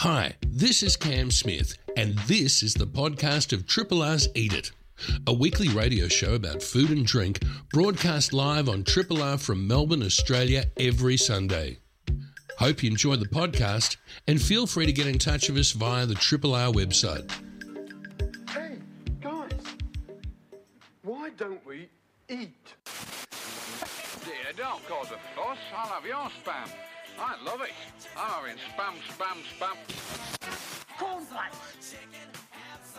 Hi, this is Cam Smith, and this is the podcast of Triple R's Eat It, a weekly radio show about food and drink broadcast live on Triple R from Melbourne, Australia every Sunday. Hope you enjoy the podcast and feel free to get in touch with us via the Triple R website. Hey, guys, why don't we eat? Dear, don't cause a fuss. I'll have your spam. I love it. Ah, I'm having spam, spam, spam. Cornflakes.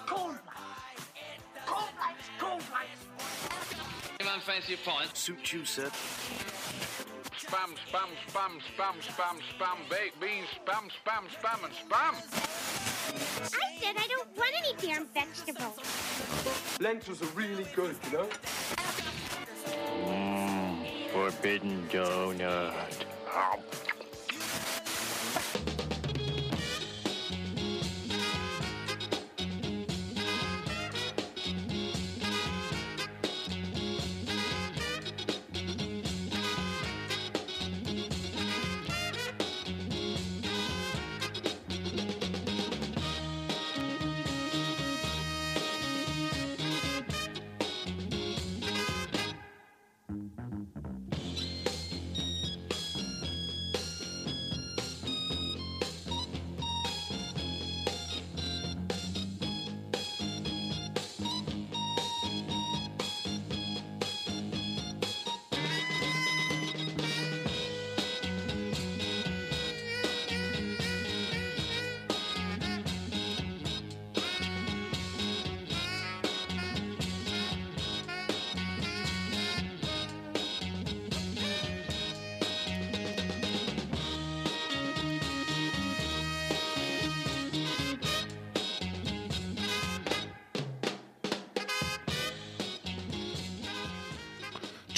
Cornflakes. Cornflakes. Cornflakes. Anyone fancy a pint? Suit you, sir. Spam, spam, spam, spam, spam, spam, baked beans, spam, spam, spam, and spam. I said I don't want any damn vegetables. Lentils are really good, you know? Mmm, forbidden donut.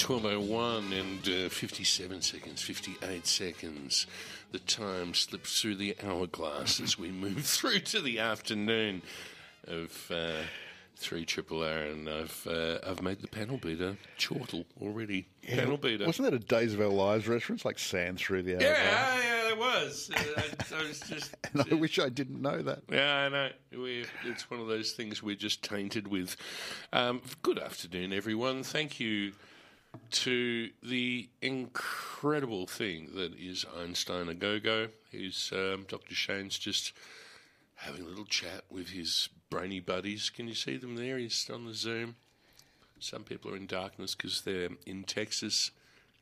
Twelve oh one and uh, fifty-seven seconds, fifty-eight seconds. The time slips through the hourglass as we move through to the afternoon of uh, three triple R, and I've uh, I've made the panel beater chortle already. Panel beater. Wasn't that a Days of Our Lives reference, like sand through the hourglass? Yeah, yeah, it was. Uh, I, I was just. And I wish I didn't know that. Yeah, I know. we it's one of those things we're just tainted with. Um, good afternoon, everyone. Thank you to the incredible thing that is Einstein a Go Go. Um, Dr. Shane's just having a little chat with his brainy buddies. Can you see them there? He's on the Zoom. Some people are in darkness because they're in Texas.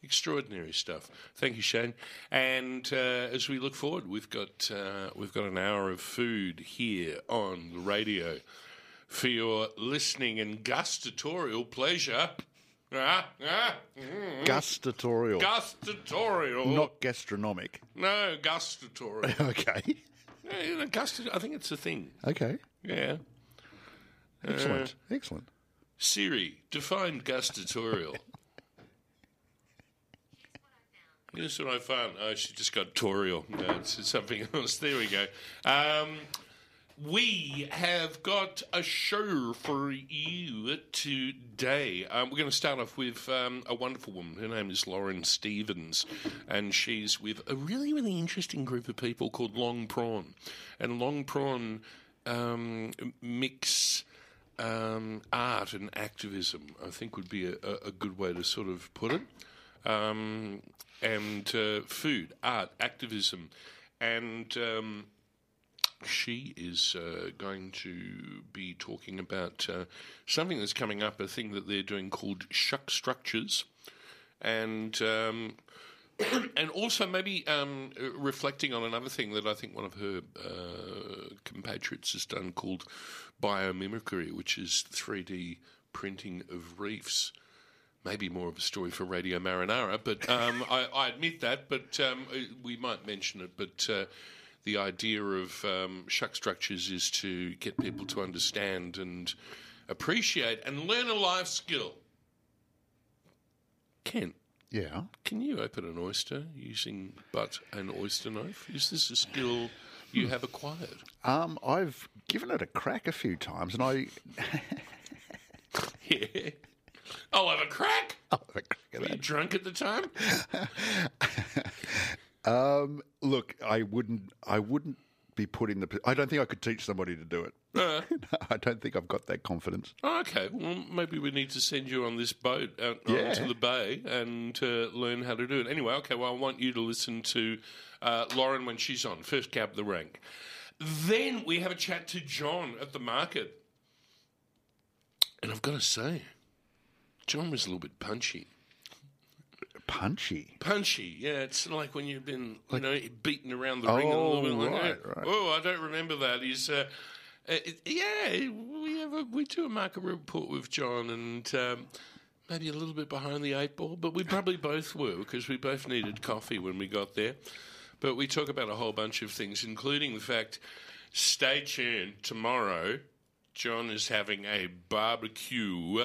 Extraordinary stuff. Thank you, Shane. And uh, as we look forward, we've got uh, we've got an hour of food here on the radio for your listening and gustatorial pleasure. Ah, ah, mm, Gustatorial, gustatorial, not gastronomic. no gustatorial. Okay. yeah, you know, gust- I think it's a thing. Okay. Yeah. Excellent. Excellent. Siri, define gustatorial. Here's what I found. Oh, she just got torial. No, it's something else. There we go. Um, we have got a show for you today. Um, we're going to start off with um, a wonderful woman. Her name is Lauren Stephens, and she's with a really, really interesting group of people called Long Prawn. And Long Prawn um, mix um, art and activism, I think would be a, a, good way to sort of put it. Um, and uh, food, art, activism. And um, she is uh, going to be talking about uh, something that's coming up, a thing that they're doing called Shuck Structures. And. Um, and also maybe um, reflecting on another thing that I think one of her uh, compatriots has done called biomimicry, which is 3D printing of reefs. Maybe more of a story for Radio Marinara, but um, I, I admit that. But um, we might mention it. But uh, the idea of um, shuck structures is to get people to understand and appreciate and learn a life skill. Ken, Yeah. can you open an oyster using but an oyster knife? Is this a skill you have acquired? Um, I've given it a crack a few times, and I. Yeah. I'll have a crack. I'll have a crack at Were you drunk at the time? Um, look, I wouldn't. I wouldn't be put in the. I don't think I could teach somebody to do it. Uh, I don't think I've got that confidence. oh, okay, well, maybe we need to send you on this boat out Yeah. onto the bay and uh, learn how to do it. Anyway, okay, well, I want you to listen to uh, Lauren when she's on, first cab of the rank. Then we have a chat to John at the market. And I've got to say, John was a little bit punchy. Punchy. Punchy, yeah. It's like when you've been, you know, beaten around the ring a Oh, little bit. Like, right, oh, right. oh, I don't remember that. He's, uh, uh, yeah, we have a, we do a market report with John, and um, maybe a little bit behind the eight ball, but we probably both were because we both needed coffee when we got there. But we talk about a whole bunch of things, including the fact. Stay tuned tomorrow. John is having a barbecue,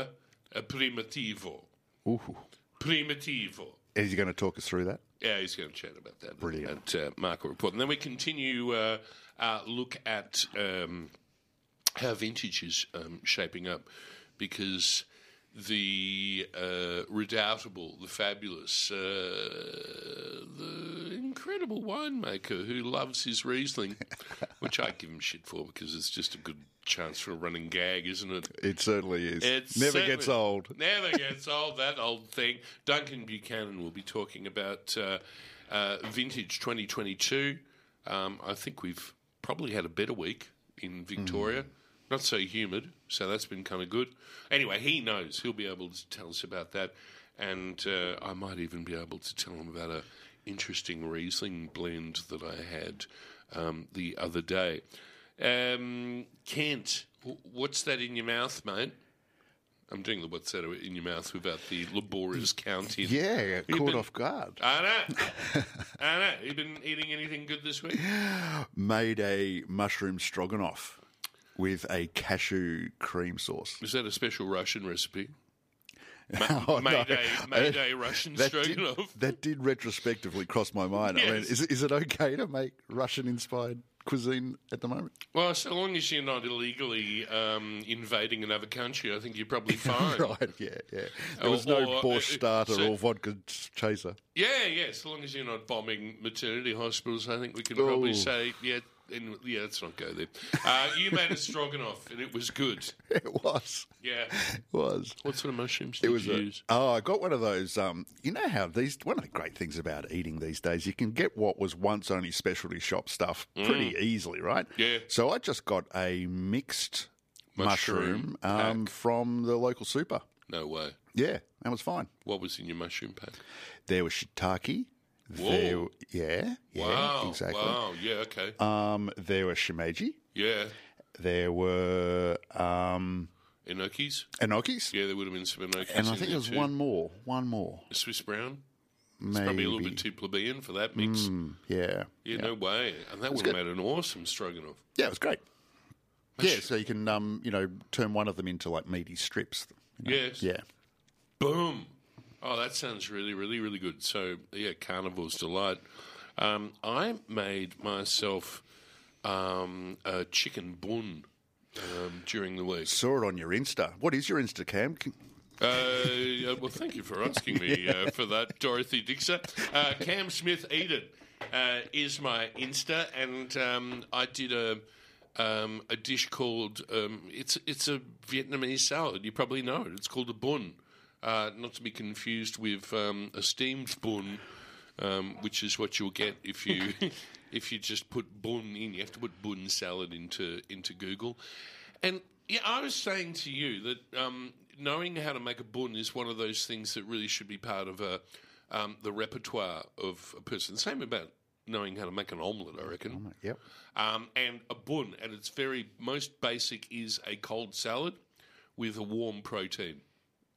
a primitivo. Ooh. Primitivo. Is he going to talk us through that? Yeah, he's going to chat about that Brilliant. at uh, Market Report. And then we continue uh, uh, look at um, how vintage is um, shaping up because the uh, redoubtable, the fabulous, uh, the incredible winemaker who loves his Riesling, which I give him shit for because it's just a good chance for a running gag, isn't it? It certainly is. It Never certainly- gets old. Never gets old. That old thing. Duncan Buchanan will be talking about uh, uh, vintage 2022. Um, I think we've probably had a better week in Victoria. Not so humid, so that's been kind of good. Anyway, he knows. He'll be able to tell us about that, and uh, I might even be able to tell him about a interesting Riesling blend that I had um, the other day. Um, Ken, what's that in your mouth, mate? I'm doing the what's that in your mouth without the laborious count in. Yeah, caught been- off guard. I know. I know. You been eating anything good this week? Made a mushroom stroganoff with a cashew cream sauce. Is that a special Russian recipe? Oh, no. Mayday, Mayday Russian That did, that did retrospectively cross my mind. I mean, Yes. is, it okay to make Russian inspired cuisine at the moment? Well, so long as you're not illegally um, invading another country, I think you're probably fine. right, yeah, yeah. There was no or, uh, borscht starter so- or vodka chaser. Yeah, yeah. So long as you're not bombing maternity hospitals, I think we can probably say, yeah, and, yeah. Let's not go there. Uh, you made a stroganoff, and it was good. It was. Yeah. It was. What sort of mushrooms It did was you a, use? oh, I got one of those. Um, you know how these one of the great things about eating these days, you can get what was once only specialty shop stuff pretty easily, right? Mm. Yeah. So I just got a mixed Mushroom mushroom, um, from the local super. No way. Yeah, that was fine. What was in your mushroom pack? There was shiitake. Whoa. There, yeah, yeah, Wow. exactly. Wow. Yeah. Okay. Um, there was shimeji. yeah. There were um, Enokis. enokis, Yeah, there would have been some enokis. and I think there was too. one more. One more, Swiss brown. It's maybe. probably a little bit too plebeian for that mix. Mm, yeah, yeah, no way. And that would have made an awesome stroganoff. Yeah, it was great. Yeah, so you can um, you know turn one of them into like meaty strips. you know. Yes. Yeah. Boom. Oh, that sounds really, really, really good. So, yeah, Carnival's Delight. Um, I made myself um, a chicken bun um, during the week. Saw it on your Insta. What is your Insta cam? Can- Uh, well, thank you for asking me uh, for that, Dorothy Dixer. Uh, Cam Smith Eat It uh, is my Insta, and um, I did a um, a dish called um, it's it's a Vietnamese salad. You probably know it. It's called a bun, uh, not to be confused with um, a steamed bun, um, which is what you'll get if you if you just put bun in. You have to put bun salad into into Google, and yeah, I was saying to you that um, knowing how to make a bun is one of those things that really should be part of a, um, the repertoire of a person. Same about knowing how to make an omelette, I reckon. Yep. Um, and a bun, at its very most basic, is a cold salad with a warm protein.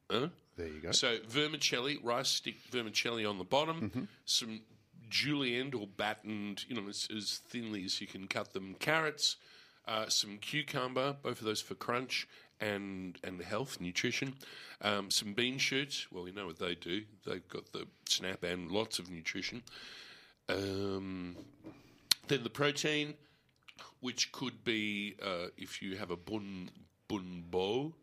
Huh? There you go. So vermicelli, rice stick vermicelli on the bottom, some julienne or battened, you know, as, as thinly as you can cut them, carrots, uh, some cucumber, both of those for crunch and and health, nutrition. Um, some bean shoots. Well, you know what they do. They've got the snap and lots of nutrition. Um, then the protein, which could be uh, if you have a bun bun bo,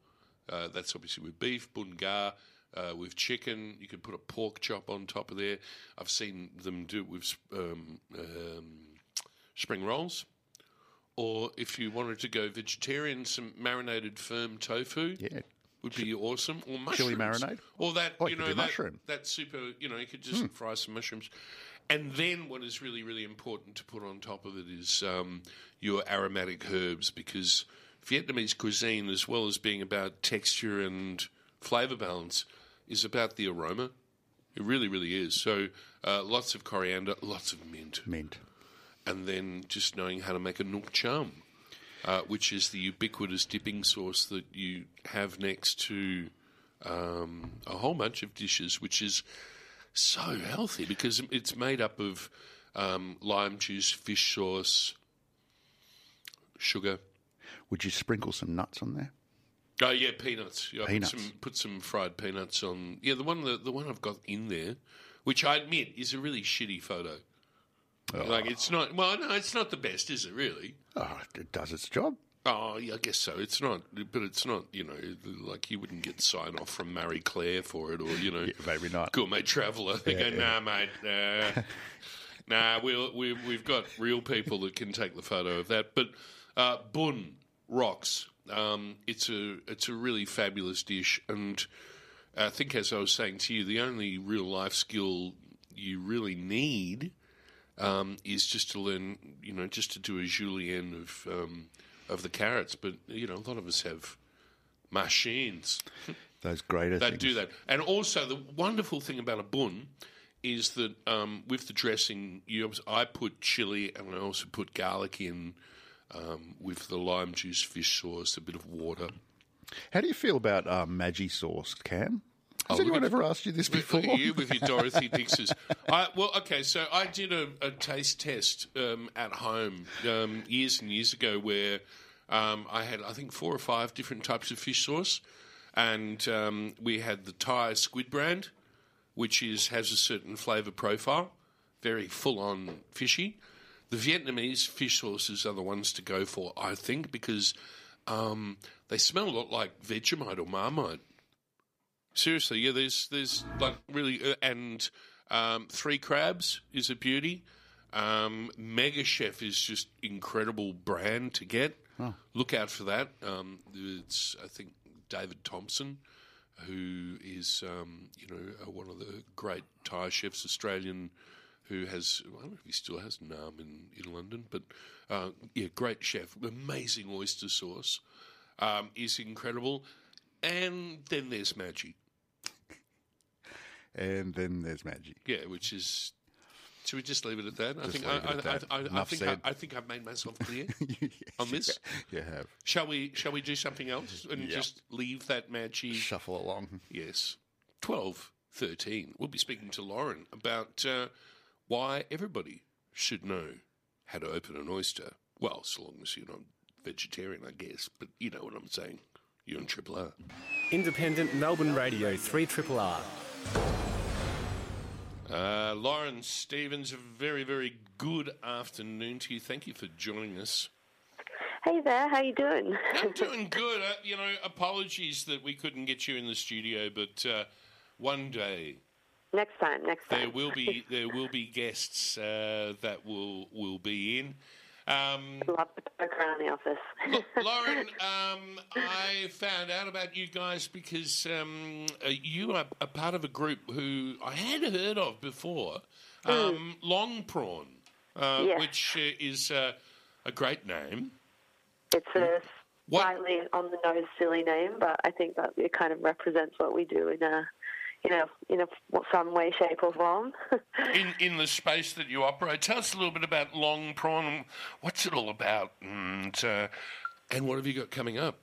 uh, that's obviously with beef, bun ga. Uh, with chicken, you could put a pork chop on top of there. I've seen them do it with um, um, spring rolls. or if you wanted to go vegetarian, some marinated firm tofu. Yeah. Would be awesome, or mushrooms, Chili marinade? or that Oh, you you know that, mushroom. that super. You know, you could just fry some mushrooms, and then what is really really important to put on top of it is um, your aromatic herbs because Vietnamese cuisine, as well as being about texture and flavor balance, is about the aroma. It really really is. So uh, lots of coriander, lots of mint Mint. and then just knowing how to make a nuoc cham, uh, which is the ubiquitous dipping sauce that you have next to um, a whole bunch of dishes, which is so healthy because it's made up of um, lime juice, fish sauce, sugar. Would you sprinkle some nuts on there? Oh yeah, peanuts. Yeah, Peanuts. Put some, put some fried peanuts on. Yeah, the one the, the one I've got in there, which I admit is a really shitty photo. Like it's not. Well, no, it's not the best, is it? Really? Oh, it does its job. Oh, yeah, I guess so. It's not, but it's not. You know, like you wouldn't get sign off from Marie Claire for it, or you know, Yeah, maybe not. gourmet traveller. They go, nah, mate, nah, nah. We'll, we we've got real people that can take the photo of that. But uh, bun rocks. Um, it's a it's a really fabulous dish, and I think, as I was saying to you, the only real life skill you really need um, is just to learn, you know, just to do a julienne of um, of the carrots. But you know, a lot of us have machines Those grater that do that. And also, the wonderful thing about a bun is that um, with the dressing, you I put chili and I also put garlic in um, with the lime juice, fish sauce, a bit of water. How do you feel about uh, Maggi sauce, Cam? Has Oh, anyone ever asked you this before? you with your Dorothy Dixes. I, well, okay, so I did a, a taste test um, at home um, years and years ago where um, I had, I think, four or five different types of fish sauce. And um, we had the Thai squid brand, which is has a certain flavour profile, very full on fishy. The Vietnamese fish sauces are the ones to go for, I think, because um, they smell a lot like Vegemite or Marmite. Seriously, yeah. There's there's like really uh, and um, three crabs is a beauty. Um, Mega Chef is just incredible brand to get. Look out for that. Um, it's I think David Thompson, who is um, you know uh, one of the great Thai chefs, Australian, who has I don't know if he still has Nahm in in London, but uh, yeah, great chef, amazing oyster sauce, um, is incredible. And then there's Maggi. And then there's Maggi. Yeah, which is. Should we just leave it at that? I think I, that. Think I, said. I think I've made myself clear Yes, on this. You have. Shall we? Shall we do something else and Yeah. just leave that Maggi? Shuffle along. Yes, 12, 13. We'll be speaking to Lauren about uh, why everybody should know how to open an oyster. Well, so long as you're not vegetarian, I guess. But you know what I'm saying. You're on Triple R. Independent Melbourne Radio 3 Triple R. Uh, Lauren Stephens, a very, very good afternoon to you. Thank you for joining us. Hey there, how you doing? I'm doing good. Uh, you know, apologies that we couldn't get you in the studio, but uh, one day next time, next time. there will be there will be guests uh, that will will be in. Um, Love to poke around the office. Lauren, um, I found out about you guys because um, uh, you are a part of a group who I had heard of before, um, Long Prawn, uh, Yeah. which uh, is uh, a great name. it's a What- slightly on the nose silly name, but I think that it kind of represents what we do in a, you know, in a some way, shape, or form. in in the space that you operate. Tell us a little bit about Long Prawn. What's it all about? And uh, and what have you got coming up?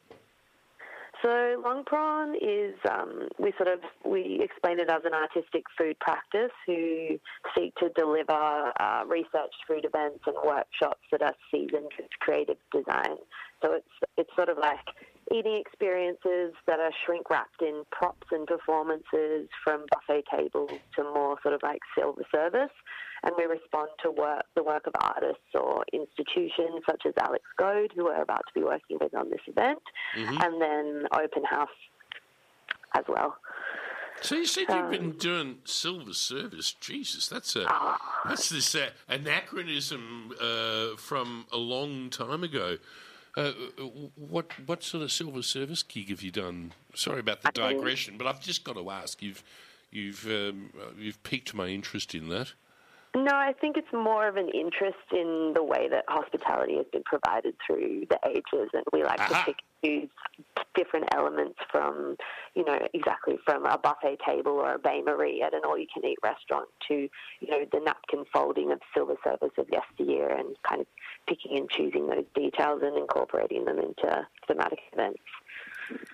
So long prawn is um, we sort of we explain it as an artistic food practice who seek to deliver uh, research food events and workshops that are seasoned with creative design. So it's it's sort of like eating experiences that are shrink wrapped in props and performances from buffet tables to more sort of like silver service. And we respond to work, the work of artists or institutions such as Alex Goad, who we're about to be working with on this event, and then open house as well. So you said you've been doing silver service. Jesus, that's a that's this uh, anachronism uh, from a long time ago. Uh, what what sort of silver service gig have you done? Sorry about the digression, but I've just got to ask. You've you've um, uh, you've piqued my interest in that. No, I think it's more of an interest in the way that hospitality has been provided through the ages, and we like Aha. to uh-huh. pick and choose different elements from, you know, exactly from a buffet table or a bain marie at an all-you-can-eat restaurant to, you know, the napkin folding of silver service of yesteryear, and kind of picking and choosing those details and incorporating them into thematic events.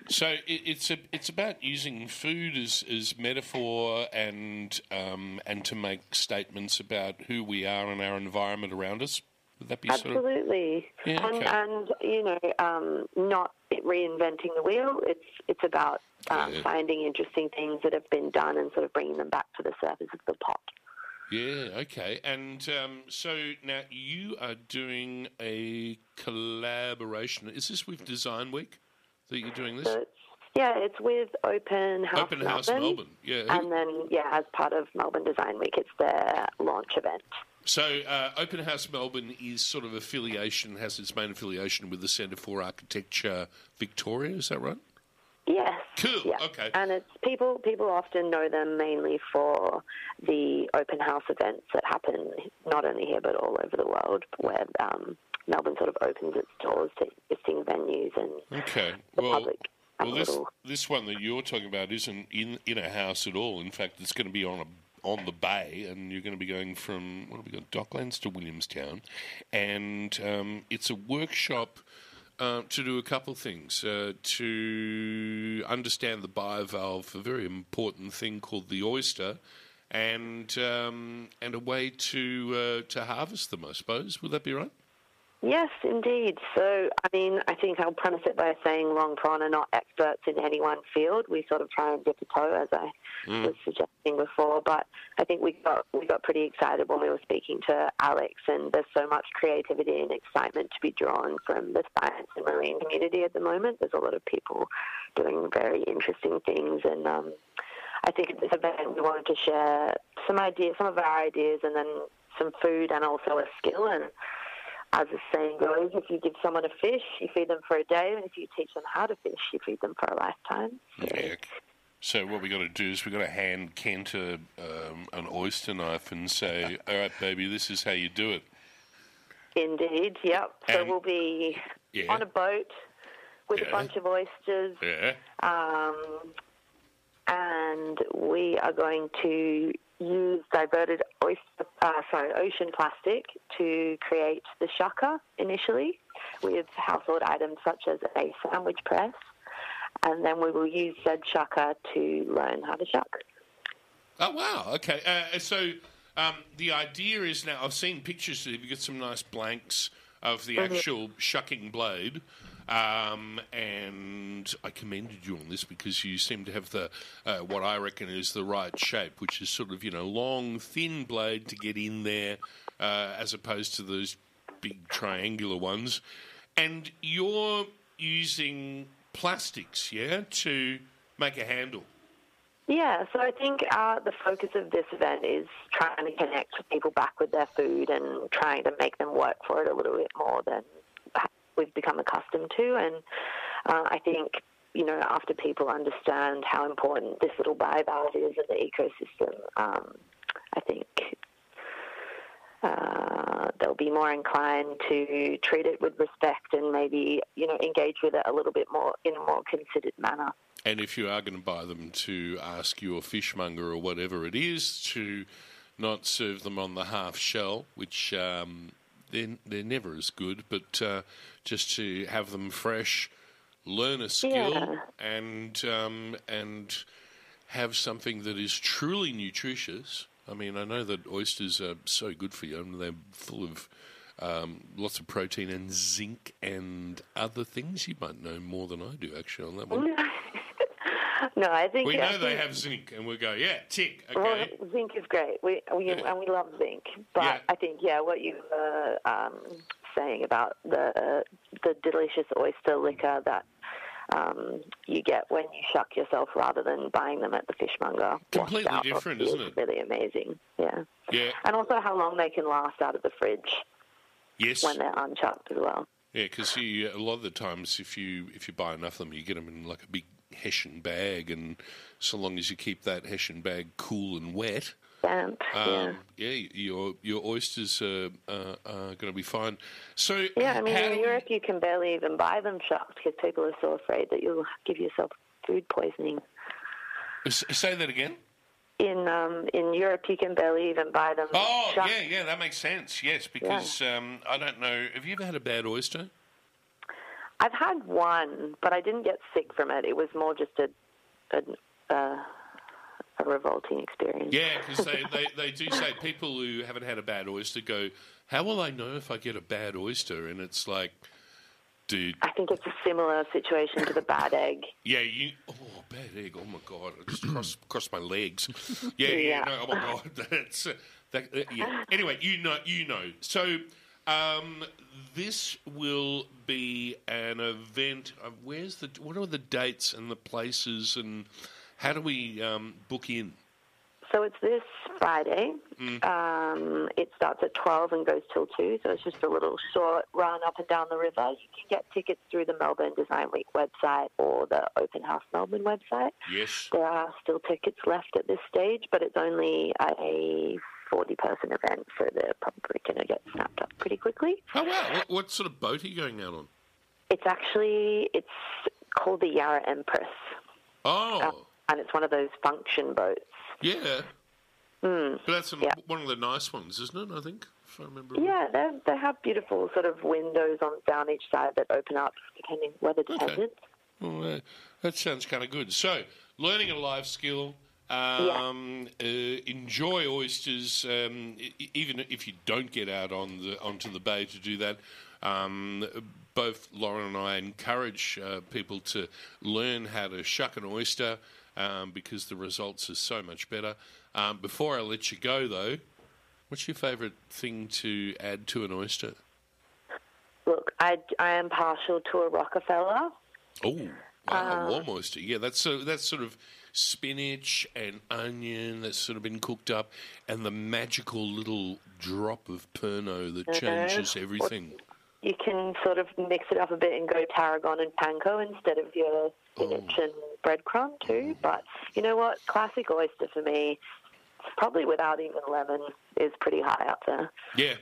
So it, it's a, it's about using food as, as metaphor and um, and to make statements about who we are and our environment around us. Would that be sort of Absolutely, Yeah, and okay. and you know, um, not reinventing the wheel. It's it's about um, Yeah. finding interesting things that have been done and sort of bringing them back to the surface of the pot. Yeah, okay. And um, so now you are doing a collaboration. Is this with Design Week that you're doing this? Yeah, it's with Open House Open House Melbourne, Melbourne. Yeah. and then yeah, as part of Melbourne Design Week, it's their launch event. So uh, Open House Melbourne is sort of affiliation, has its main affiliation with the Centre for Architecture Victoria. Is that right? Yes. Cool, Yeah. okay. And it's people people often know them mainly for the open house events that happen not only here but all over the world, where um, Melbourne sort of opens its doors to existing venues and Okay. the Well, public. well, this little- this one that you're talking about isn't in in a house at all. In fact, it's going to be on a on the bay, and you're going to be going from what have we got, Docklands to Williamstown, and um, it's a workshop. Uh, to do a couple things, uh, to understand the bivalve, a very important thing called the oyster, and um, and a way to uh, to harvest them. I suppose would that be right? Yes, indeed. So, I mean, I think I'll premise it by saying Long Prawn are not experts in any one field. We sort of try and dip a toe, as I was suggesting before. But I think we got we got pretty excited when we were speaking to Alex, and there's so much creativity and excitement to be drawn from the science and marine community at the moment. There's a lot of people doing very interesting things, and um, I think at this event we wanted to share some ideas, some of our ideas, and then some food and also a skill and as the saying goes, if you give someone a fish, you feed them for a day, and if you teach them how to fish, you feed them for a lifetime. Yeah. So what we got to do is we got to hand Ken a, um, an oyster knife and say, "All right, baby, this is how you do it." Indeed, yep. So And- we'll be Yeah. on a boat with Yeah. a bunch of oysters, Yeah. um, and we are going to use diverted oyster, uh, sorry, ocean plastic to create the shucker initially with household items such as a sandwich press, and then we will use said shucker to learn how to shuck. Oh wow. Okay. Uh, so um, the idea is now I've seen pictures. If You've got some nice blanks of the actual shucking blade. Um, and I commended you on this because you seem to have the uh, what I reckon is the right shape, which is sort of you know long, thin blade to get in there, uh, as opposed to those big triangular ones. And you're using plastics, yeah, to make a handle. Yeah, so I think uh, the focus of this event is trying to connect people back with their food and trying to make them work for it a little bit more than we've become accustomed to. And uh, I think, you know, after people understand how important this little bivalve is in the ecosystem, um, I think uh, they'll be more inclined to treat it with respect and maybe, you know, engage with it a little bit more in a more considered manner. And if you are going to buy them, to ask your fishmonger or whatever it is to not serve them on the half shell, which um, they're, they're never as good, but uh, just to have them fresh, learn a skill, Yeah. and um, and have something that is truly nutritious. I mean, I know that oysters are so good for you, and they're full of um, lots of protein and zinc and other things. You might know more than I do, actually, on that one. No, I think We know they have zinc, and we go, yeah, tick, Well, zinc is great. We, we Yeah. and we love zinc, but Yeah. I think yeah, what you were um, saying about the the delicious oyster liquor that um, you get when you shuck yourself rather than buying them at the fishmonger. Completely different, isn't it? Really amazing. Yeah. Yeah. And also how long they can last out of the fridge Yes. when they're unshucked as well. Yeah, because a lot of the times, if you if you buy enough of them, you get them in like a big Hessian bag, and so long as you keep that Hessian bag cool and wet, Damp. yeah. um, yeah, your your oysters are, uh, are going to be fine. So Yeah, I mean, in Europe you can barely even buy them shucked because people are so afraid that you'll give yourself food poisoning. Say that again. In um, in Europe you can barely even buy them Oh, yeah, yeah, that makes sense. Yes, because um, I don't know. Have you ever had a bad oyster? I've had one, but I didn't get sick from it. It was more just a a, uh, a revolting experience. Yeah, because they, they, they do say people who haven't had a bad oyster go, How will I know if I get a bad oyster? And it's like, dude, I think it's a similar situation to the bad egg. yeah, you, oh, bad egg, oh my God, I just crossed, crossed my legs. Yeah, yeah, Yeah. no, oh my God, that's, that, uh, yeah. Anyway, you know, you know. So, um, this will be an event. Uh, where's the, what are the dates and the places and how do we um, book in? So it's this Friday. Mm. Um, it starts at 12 and goes till 2, so it's just a little short run up and down the river. You can get tickets through the Melbourne Design Week website or the Open House Melbourne website. Yes. There are still tickets left at this stage, but it's only a 40 person event, so they're probably going to get snapped up pretty quickly. Oh, wow. What, what sort of boat are you going out on? It's actually it's called the Yarra Empress, Oh, and it's one of those function boats. yeah. Mm. But that's an, Yeah. one of the nice ones, isn't it? I think, if I remember. Yeah, they they have beautiful sort of windows on down each side that open up depending weather dependent. Well, uh, that sounds kind of good. So, learning a life skill. Um, uh, enjoy oysters, um, even if you don't get out on the onto the bay to do that. Um, both Lauren and I encourage uh, people to learn how to shuck an oyster um, because the results are so much better. Um, before I let you go, though, what's your favourite thing to add to an oyster? Look, I, I am partial to a Rockefeller. Oh, wow, Uh, warm oyster. Yeah, that's so that's sort of spinach and onion that's sort of been cooked up, and the magical little drop of Pernod that Mhm. changes everything. You can sort of mix it up a bit and go tarragon and panko instead of your spinach Oh. and breadcrumb too. But you know what? Classic oyster for me, probably without even lemon, is pretty high up there. Yeah,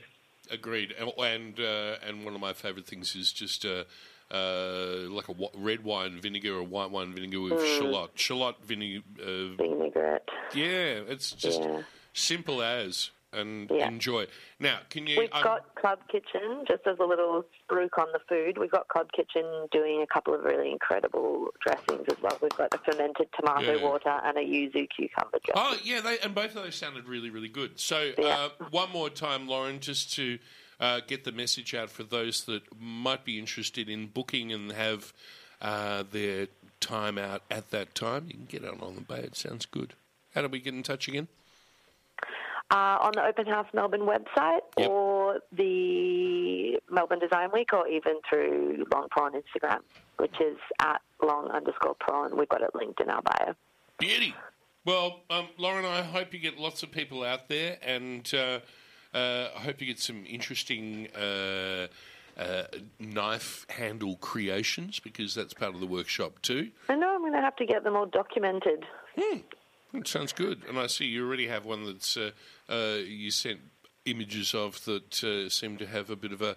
agreed. And and, uh, and one of my favourite things is just. Uh, uh, like a red wine vinegar or white wine vinegar with Mm. shallot. Shallot vinegar. Uh, Vinaigrette. yeah, it's just Yeah. simple as and Yeah. enjoy. Now, can you? We've um, got Club Kitchen, just as a little spruik on the food, we've got Club Kitchen doing a couple of really incredible dressings as well. We've got the fermented tomato Yeah. water and a yuzu cucumber dressing. Oh yeah, they, and both of those sounded really, really good. So Yeah. uh, one more time, Lauren, just to uh, get the message out for those that might be interested in booking and have uh, their time out at that time. You can get out on the bay. It sounds good. How do we get in touch again? Uh, on the Open House Melbourne website Yep. or the Melbourne Design Week or even through Long Prawn Instagram, which is at long underscore prawn. We've got it linked in our bio. Beauty. Well, um, Lauren, I hope you get lots of people out there, and uh, uh, I hope you get some interesting uh, uh, knife handle creations because that's part of the workshop too. I know I'm going to have to get them all documented. It sounds good, and I see you already have one that's uh, uh, you sent images of that uh, seem to have a bit of a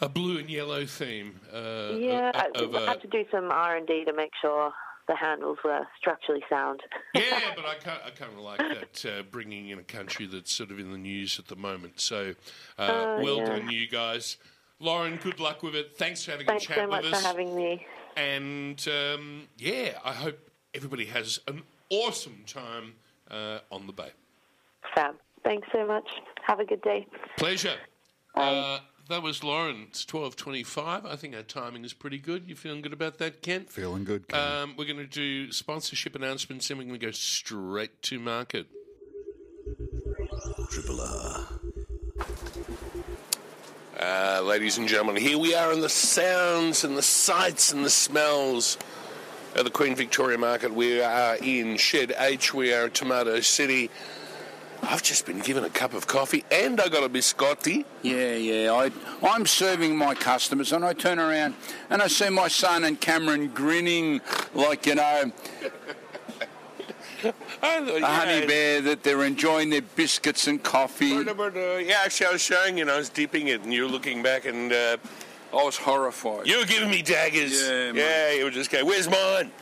a blue and yellow theme. Uh, Yeah, I, of, I had to do some R and D to make sure the handles were structurally sound. yeah, but I kind I kind of like that uh, bringing in a country that's sort of in the news at the moment. So, uh, Oh, well yeah. done, you guys. Lauren, good luck with it. Thanks for having Thanks a chat so much for having me. And um, yeah, I hope everybody has an awesome time uh, on the bay. Fab. Thanks so much. Have a good day. Pleasure. Uh, that was Lauren. It's twelve twenty-five. I think our timing is pretty good. You feeling good about that, Ken? Feeling good. Ken. Um, we're going to do sponsorship announcements, and we're going to go straight to market. Triple R. Uh, ladies and gentlemen. Here we are in the sounds and the sights and the smells of the Queen Victoria Market. We are in Shed H. We are at Tomato City. I've just been given a cup of coffee and I got a biscotti. Yeah, yeah. I, I'm serving my customers, and I turn around and I see my son and Cameron grinning like you know I thought, a honey bear that they're enjoying their biscuits and coffee. Yeah, actually, I was showing you, and I was dipping it, and you were looking back, and uh, I was horrified. you were giving me daggers. Yeah, yeah, you were just going, "Where's mine?"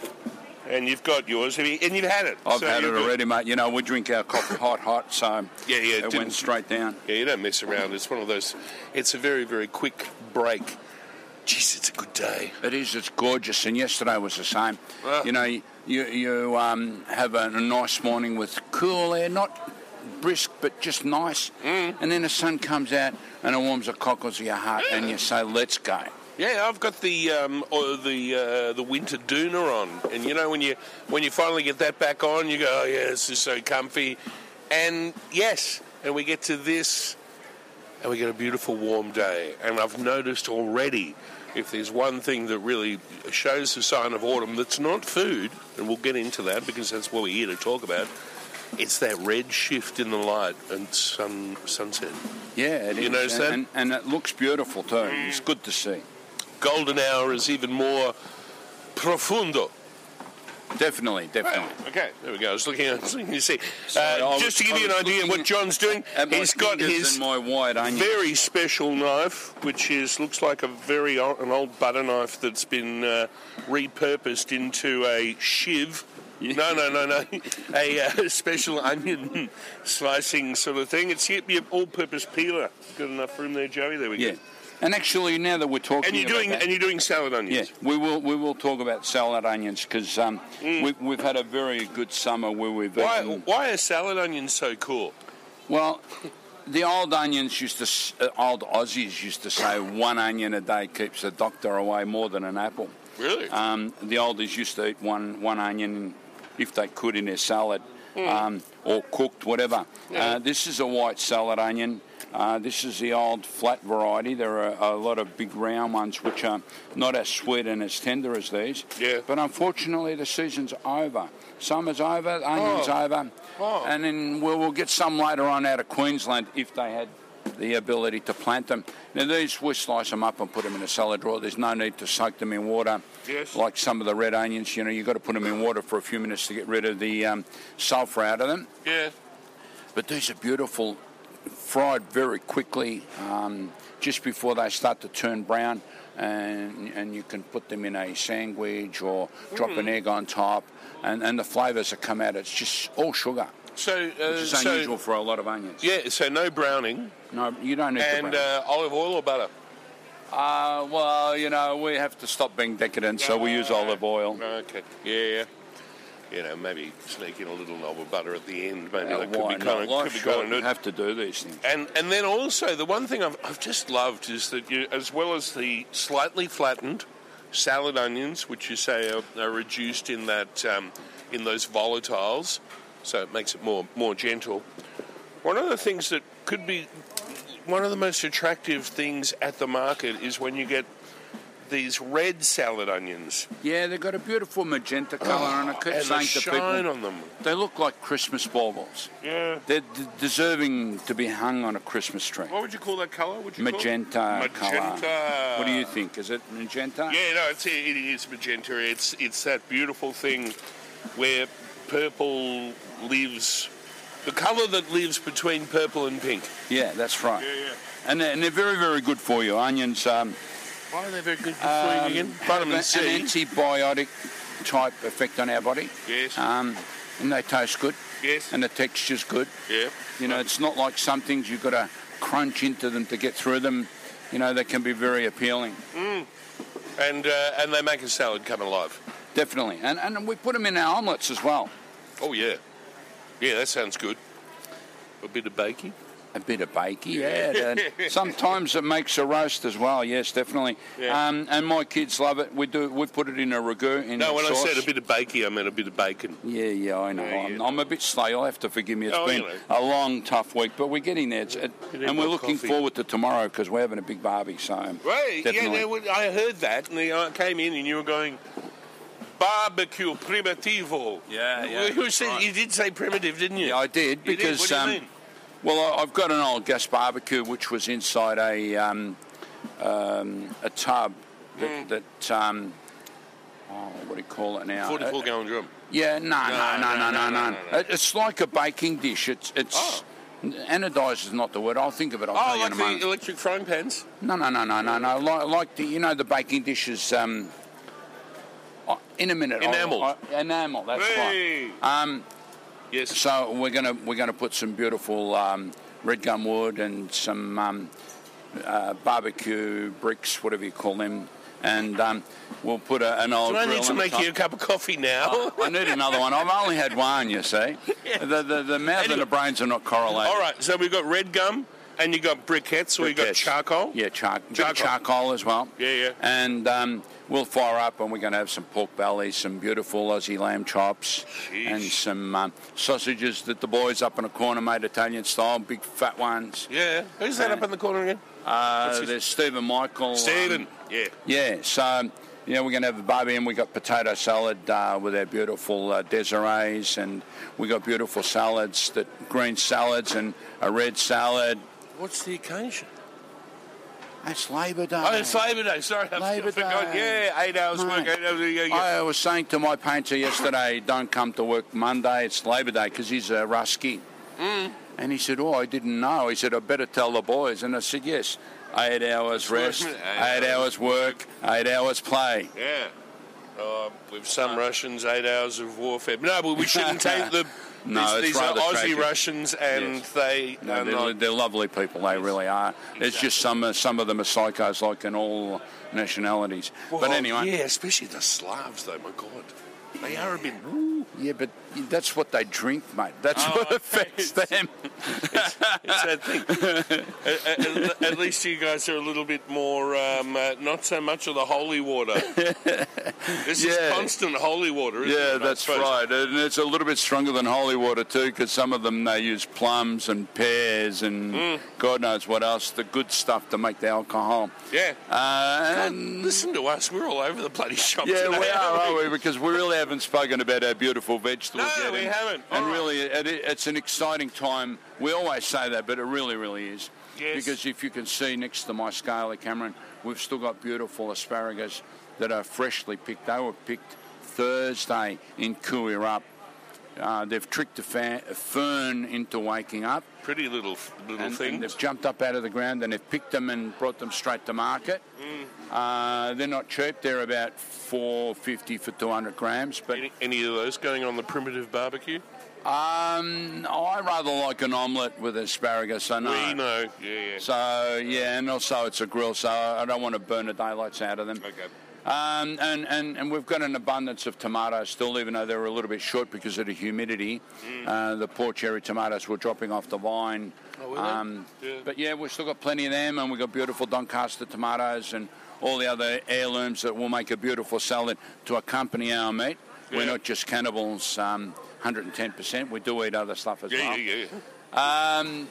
And you've got yours, you- and you've had it. I've So had it you're good. already, mate. You know, we drink our coffee hot, hot, so Yeah, yeah, it went straight down. Yeah, you don't mess around. It's one of those. It's a very, very quick break. Jeez, it's a good day. It is. It's gorgeous, and yesterday was the same. Ah. You know, you you um, have a, a nice morning with cool air, not brisk, but just nice. Mm. And then the sun comes out and it warms the cockles of your heart, and you say, "Let's go." Yeah, I've got the um, or the uh, the winter Doona on, and you know when you when you finally get that back on, you go, oh yeah, this is so comfy, and yes, and we get to this, and we get a beautiful warm day, and I've noticed already. If there's one thing that really shows the sign of autumn that's not food, and we'll get into that because that's what we're here to talk about, it's that red shift in the light and sun sunset. Yeah, it You is. notice and, that? And, and it looks beautiful too. It's good to see. Golden hour is even more profundo. Definitely, definitely. Okay, there we go. I was looking at you see. Uh, was- just to give you an idea of what John's doing, he's got his very special knife, which is looks like a very o- an old butter knife that's been uh, repurposed into a shiv. No, no, no, no. A uh, special onion slicing sort of thing. It's your, your all-purpose peeler. Got enough room there, Joey. There we Yeah. go. And actually, now that we're talking, And you're about doing that- and you're doing salad onions. Yeah, we will. We will talk about salad onions because um, we, we've had a very good summer where we've Mm. Why eaten. why are salad onions so cool? Well, the old onions used to, uh, old Aussies used to say, one onion a day keeps the doctor away more than an apple. Really? Um, the oldies used to eat one one onion if they could in their salad um, or cooked, whatever. Uh, this is a white salad onion. Uh, this is the old flat variety. There are a lot of big round ones which are not as sweet and as tender as these. Yeah. But unfortunately, the season's over. Summer's over, onions Oh. over, Oh. and then we'll, we'll get some later on out of Queensland if they had the ability to plant them. Now these, we slice them up and put them in a salad drawer. There's no need to soak them in water. Yes. Like some of the red onions, you know, you've got to put them in water for a few minutes to get rid of the um, sulphur out of them. Yeah. But these are beautiful, fried very quickly, um, just before they start to turn brown, and and you can put them in a sandwich or drop an egg on top, and, and the flavours that come out, it's just all sugar, So, uh, which is so unusual for a lot of onions. yeah, so no browning No, you don't need and uh, olive oil or butter. Uh, well, you know, we have to stop being decadent, so we use olive oil. Okay. Yeah. You know, maybe sneak in a little knob of butter at the end. Maybe Uh, that could be kind of could be kind of have to do these things. And and then also the one thing I've, I've just loved is that you, as well as the slightly flattened salad onions, which you say are, are reduced in that um, in those volatiles, so it makes it more more gentle. One of the things that could be one of the most attractive things at the market is when you get these red salad onions Yeah, they've got a beautiful magenta colour, and I keep Oh, and saying to shine people, on them. they look like Christmas baubles. Yeah. They're d- deserving to be hung on a Christmas tree. What would you call that colour? Would you call? Magenta, colour. Magenta. What do you think? Is it magenta? Yeah, no, it's, it is magenta. It's it's that beautiful thing where purple lives, the colour that lives between purple and pink. Yeah, that's right. Yeah, yeah. And, they're, and they're very, very good for you. Onions um, Why are they very good for um, you again? have Vitamin an, C. an antibiotic type effect on our body. Yes. Um, and they taste good. Yes. And the texture's good. yeah. You know, it's not like some things you've got to crunch into them to get through them. You know, they can be very appealing. And uh, and they make a salad come alive. Definitely. And, and we put them in our omelettes as well. Oh yeah. Yeah, that sounds good. A bit of bacon. A bit of bakey, yeah. and sometimes it makes a roast as well. Yes, definitely. Yeah. Um, and my kids love it. We do. We put it in a ragu. In No, when sauce. I said a bit of bakey, I meant a bit of bacon. Yeah, yeah, I know. Yeah, I'm. I'm a bit slow. You'll have to forgive me. It's Oh, been you know. a long, tough week, but we're getting there. It's, it, and we're looking coffee. forward to tomorrow because we're having a big barbie. So Right, definitely. yeah, I heard that, and I came in, and you were going barbecue primitivo. Yeah, yeah, You, said, right. you did say primitive, didn't you? Yeah, I did You did? because you um, mean? Well, I've got an old gas barbecue which was inside a um, um, a tub that, that um, oh, what do you call it now? 44 Uh, gallon drum. Yeah, no, no, no, no, no, no. It- It's like a baking dish. It's it's anodized is not the word. I'll think of it. I'll tell Oh, you like in a moment. the electric frying pans? No, no, no, no, no, no. Like, like the, you know, the baking dishes. Um, oh, in a minute. Enamel. I- enamel. That's Hey. right. Um, yes. So we're gonna we're gonna put some beautiful um, red gum wood and some um, uh, barbecue bricks, whatever you call them, and um, we'll put a, an old. Do I need to make top. you a cup of coffee now? Oh, I need another one. I've only had one, you see. The, the, the mouth and the brains are not correlated. All right, so we've got red gum, and you got briquettes, or you got charcoal? Yeah, char- bit Charcoal. charcoal as well. Yeah, yeah. And um, we'll fire up, and we're going to have some pork belly, some beautiful Aussie lamb chops, and some um, sausages that the boys up in the corner made Italian style, big fat ones. Yeah. Who's that up in the corner again? Uh, there's Stephen Michael. um, Stephen. yeah. yeah, so yeah, we're going to have a barbie, and we've got potato salad uh, with our beautiful uh, Desirees, and we got beautiful salads, that green salads and a red salad. What's the occasion? That's Labor Day. Oh, it's Labor Day. Sorry, I Labor forgot. Day. Yeah, eight hours Mate. work, eight hours. Yeah, yeah. I was saying to my painter yesterday, don't come to work Monday, it's Labor Day, because he's a rusky. Mm. And he said, oh, I didn't know. He said, I better tell the boys. And I said, yes, eight hours rest, Eight eight hours work, eight hours play. Yeah. Uh, with some Russians, eight hours of warfare. No, but we shouldn't take the. No, these, these are Aussie tragic. Russians, and Yes. they No, they're, not. they're lovely people, they really are. It's just some some of them are psychos, like in all nationalities. but anyway, yeah, especially the Slavs, though. My God, they are a bit. yeah, but that's what they drink, mate. That's Oh, what affects them. It's that thing. at, at- at least you guys are a little bit more, um, uh, not so much of the holy water. this is constant holy water, isn't Yeah, it? That's right. And it's a little bit stronger than holy water too, because some of them they use plums and pears and Mm. God knows what else, the good stuff to make the alcohol. Yeah. Uh, God, and listen to us. We're all over the bloody shop yeah, today, we are, aren't are we? Because we really haven't spoken about our beautiful vegetables No, we and, haven't. And All right. really, it, it's an exciting time. We always say that, but it really, really is. Yes. Because if you can see next to my scaler, Cameron, we've still got beautiful asparagus that are freshly picked. They were picked Thursday in Koo Wee Rup. Uh, they've tricked a, a fern into waking up. Pretty little little and, things. and they've jumped up out of the ground and they've picked them and brought them straight to market. Mm. Uh, they're not cheap. They're about four fifty for two hundred grams. But Any, any of those going on the primitive barbecue? um, I rather like an omelette with asparagus. I know. We know. Yeah, yeah. So yeah, and also it's a grill, so I don't want to burn the daylights out of them. Okay. Um, and, and, and we've got an abundance of tomatoes still, even though they're a little bit short because of the humidity. Mm. Uh, the poor cherry tomatoes were dropping off the vine. Oh, um, Yeah. But yeah, we've still got plenty of them, and we've got beautiful Doncaster tomatoes and all the other heirlooms that will make a beautiful salad to accompany our meat. We're not just cannibals, um, 110%. We do eat other stuff as Yeah, well. yeah, yeah. Um,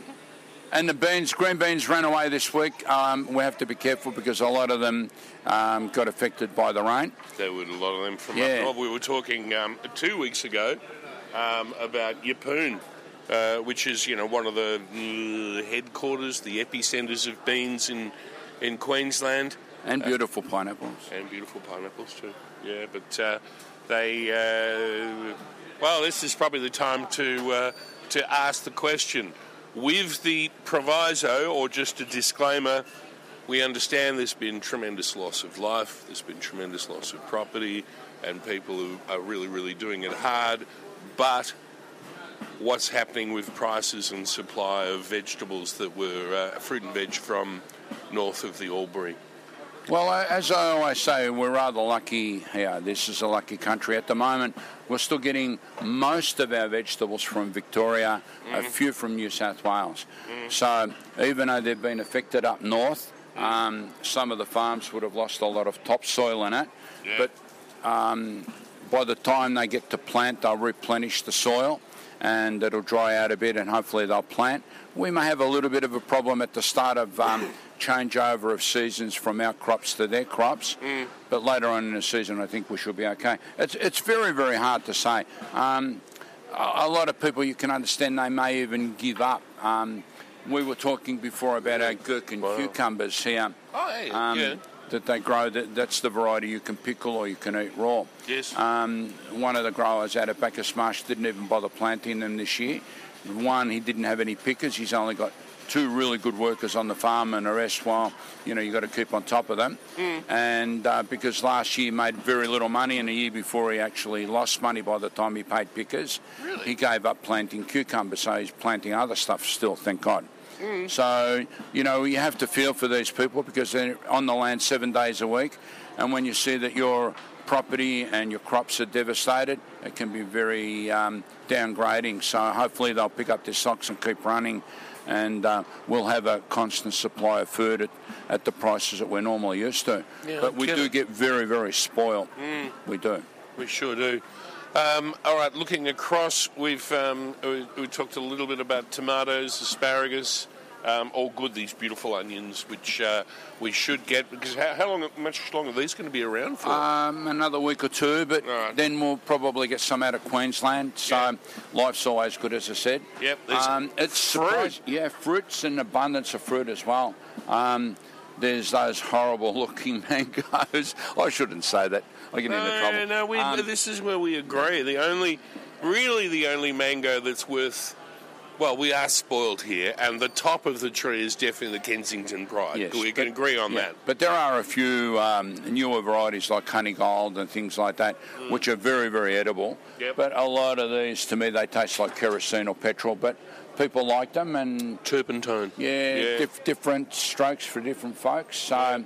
and the beans, green beans ran away this week. Um, we have to be careful because a lot of them um, got affected by the rain. There were a lot of them from Yeah. up north. We were talking um, two weeks ago um, about Yeppoon, uh, which is you know one of the uh, headquarters, the epicenters of beans in in Queensland, And beautiful pineapples. and beautiful pineapples too. Yeah, but uh, they uh, well, this is probably the time to uh, to ask the question with the proviso or just a disclaimer. We understand there's been tremendous loss of life, there's been tremendous loss of property, and people who are really, really doing it hard. But what's happening with prices and supply of vegetables that were uh, fruit and veg from north of the Albury? Well, as I always say, we're rather lucky here. This is a lucky country. At the moment, we're still getting most of our vegetables from Victoria, a few from New South Wales. So even though they've been affected up north, um, some of the farms would have lost a lot of topsoil in it. But um, by the time they get to plant, they'll replenish the soil and it'll dry out a bit and hopefully they'll plant. We may have a little bit of a problem at the start of um, changeover of seasons from our crops to their crops, but later on in the season I think we should be okay. It's, it's very, very hard to say. Um, a, a lot of people, you can understand, they may even give up. Um, we were talking before about our gherkin and cucumbers here Oh, hey, um, yeah. that they grow. That, that's the variety you can pickle or you can eat raw. Yes. Um, one of the growers out at Bacchus Marsh didn't even bother planting them this year. One, he didn't have any pickers. He's only got two really good workers on the farm, and the rest, well, you know, you've got to keep on top of them. And uh, because last year he made very little money, and the year before he actually lost money by the time he paid pickers, Really? he gave up planting cucumbers, so he's planting other stuff still, thank God. So, you know, you have to feel for these people because they're on the land seven days a week. And when you see that your property and your crops are devastated, it can be very um, downgrading. So hopefully they'll pick up their socks and keep running. And uh, we'll have a constant supply of food at, at the prices that we're normally used to. Yeah, but we do it. get very, very spoiled. We do. We sure do. Um, all right, looking across, we've um, we, we talked a little bit about tomatoes, asparagus, um, all good. These beautiful onions, which uh, we should get because how, how long, much longer are these going to be around for? Um, another week or two, but Right. then we'll probably get some out of Queensland. So Yeah. life's always good, as I said. Yep, Um, it's fruit. Yeah, fruits and abundance of fruit as well. Um, there's those horrible looking mangoes. I shouldn't say that. I get into trouble. no, we, Um, this is where we agree. The only, really, the only mango that's worth. Well, we are spoiled here, and the top of the tree is definitely the Kensington Pride. Yes, we can but- agree on yeah, that. But there are a few um, newer varieties like Honey Gold and things like that, which are very, very edible. Mm. Yep. But a lot of these, to me, they taste like kerosene or petrol. But people like them, and Turpentine. yeah, Yeah. Dif- different strokes for different folks. So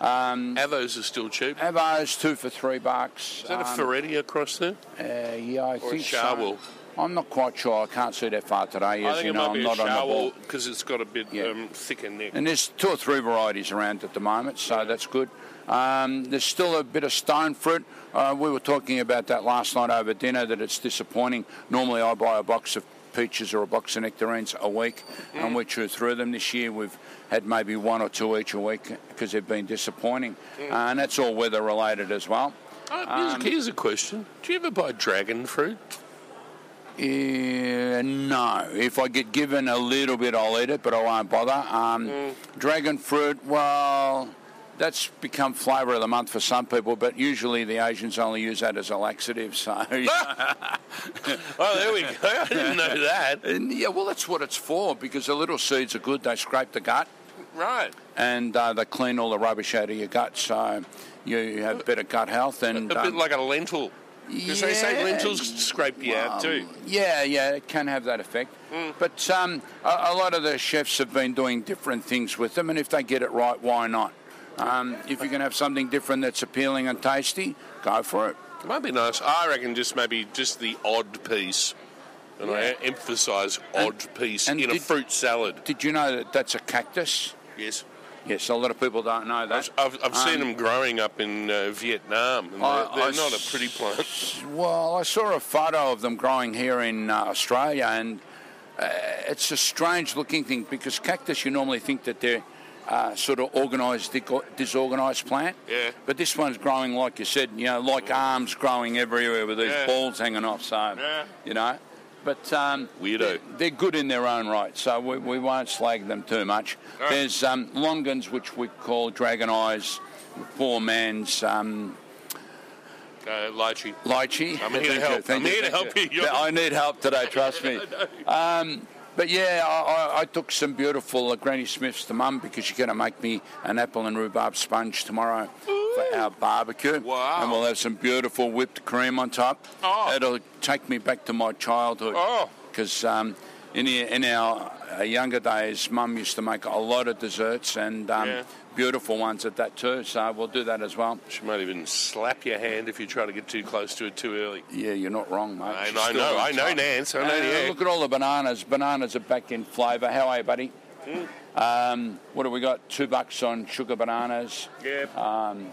um, Avos are still cheap. Avos two for three bucks. Is that a Um, Fuerte across there? Uh, yeah, I Or a think Sharwil? so. I'm not quite sure. I can't see that far today. I As think you it know, might be I'm a not on the ball. Sharwil because it's got a bit Yeah. um, thicker neck. And there's two or three varieties around at the moment, so that's good. Um, there's still a bit of stone fruit. Uh, we were talking about that last night over dinner, that it's disappointing. Normally I buy a box of peaches or a box of nectarines a week, and we chew through them. This year we've had maybe one or two each a week because they've been disappointing. Uh, and that's all weather related as well. Uh, here's, Um, here's a question: Do you ever buy dragon fruit? Uh, no. If I get given a little bit, I'll eat it, but I won't bother. Um, Dragon fruit, well, that's become flavour of the month for some people, but usually the Asians only use that as a laxative. So, Oh, there we go. I didn't know that. And, yeah, well, that's what it's for because the little seeds are good. They scrape the gut Right. and uh, they clean all the rubbish out of your gut, so you, you have better gut health. And A bit um, like a lentil. Because they say lentils scrape you out too. Yeah, yeah, it can have that effect. Mm. But um, a, a lot of the chefs have been doing different things with them, and if they get it right, why not? Um, if you can have something different that's appealing and tasty, go for it. It might be nice. I reckon just maybe just the odd piece. And I emphasise odd piece and in a fruit salad. Did you know that that's a cactus? Yes. Yes, a lot of people don't know that. I've, I've, seen Um, them growing up in uh, Vietnam, and I- they're, they're not a pretty plant. Well, I saw a photo of them growing here in uh, Australia, and uh, it's a strange looking thing because cactus, you normally think that they're uh, sort of organised, disorganised plant. Yeah. But this one's growing, like you said, you know, like arms growing everywhere with these Yeah. balls hanging off. So, Yeah. you know. But um, Weirdo. They're, they're good in their own right, so we, we won't slag them too much. Right. There's um, longans, which we call dragon eyes, poor man's um, Uh, lychee. lychee. I'm here to help. you, I'm here to help you. you. I need help today, trust me. Um, but yeah, I, I, I took some beautiful uh, Granny Smiths to Mum because she's going to make me an apple and rhubarb sponge tomorrow for our barbecue. Wow. And we'll have some beautiful whipped cream on top. Oh. It'll take me back to my childhood. Oh. Because um, in, the, in our uh, younger days, Mum used to make a lot of desserts and um, Yeah. beautiful ones at that too. So we'll do that as well. She might even slap your hand if you try to get too close to it too early. Yeah, you're not wrong, mate. I know, I know, I know. Nance. I know, Uh. Look at all the bananas. Bananas are back in flavour. How are you, buddy? Um, what have we got? Two bucks on sugar bananas. Yeah. Um,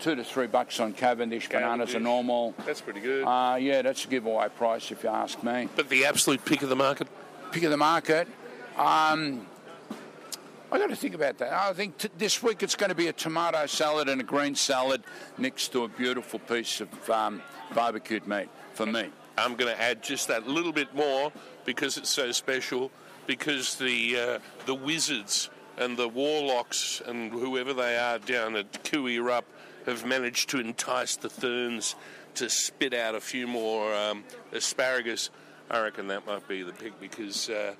two to three bucks on Cavendish, bananas are normal. That's pretty good. Uh, yeah, that's a giveaway price if you ask me. but the absolute pick of the market. Pick of the market. Um, I got to think about that. I think t- this week it's going to be a tomato salad and a green salad next to a beautiful piece of um, barbecued meat for me. I'm going to add just that little bit more because it's so special. Because the uh, the wizards and the warlocks and whoever they are down at Koo Wee Rup have managed to entice the ferns to spit out a few more um, asparagus. I reckon that might be the pick because. Uh,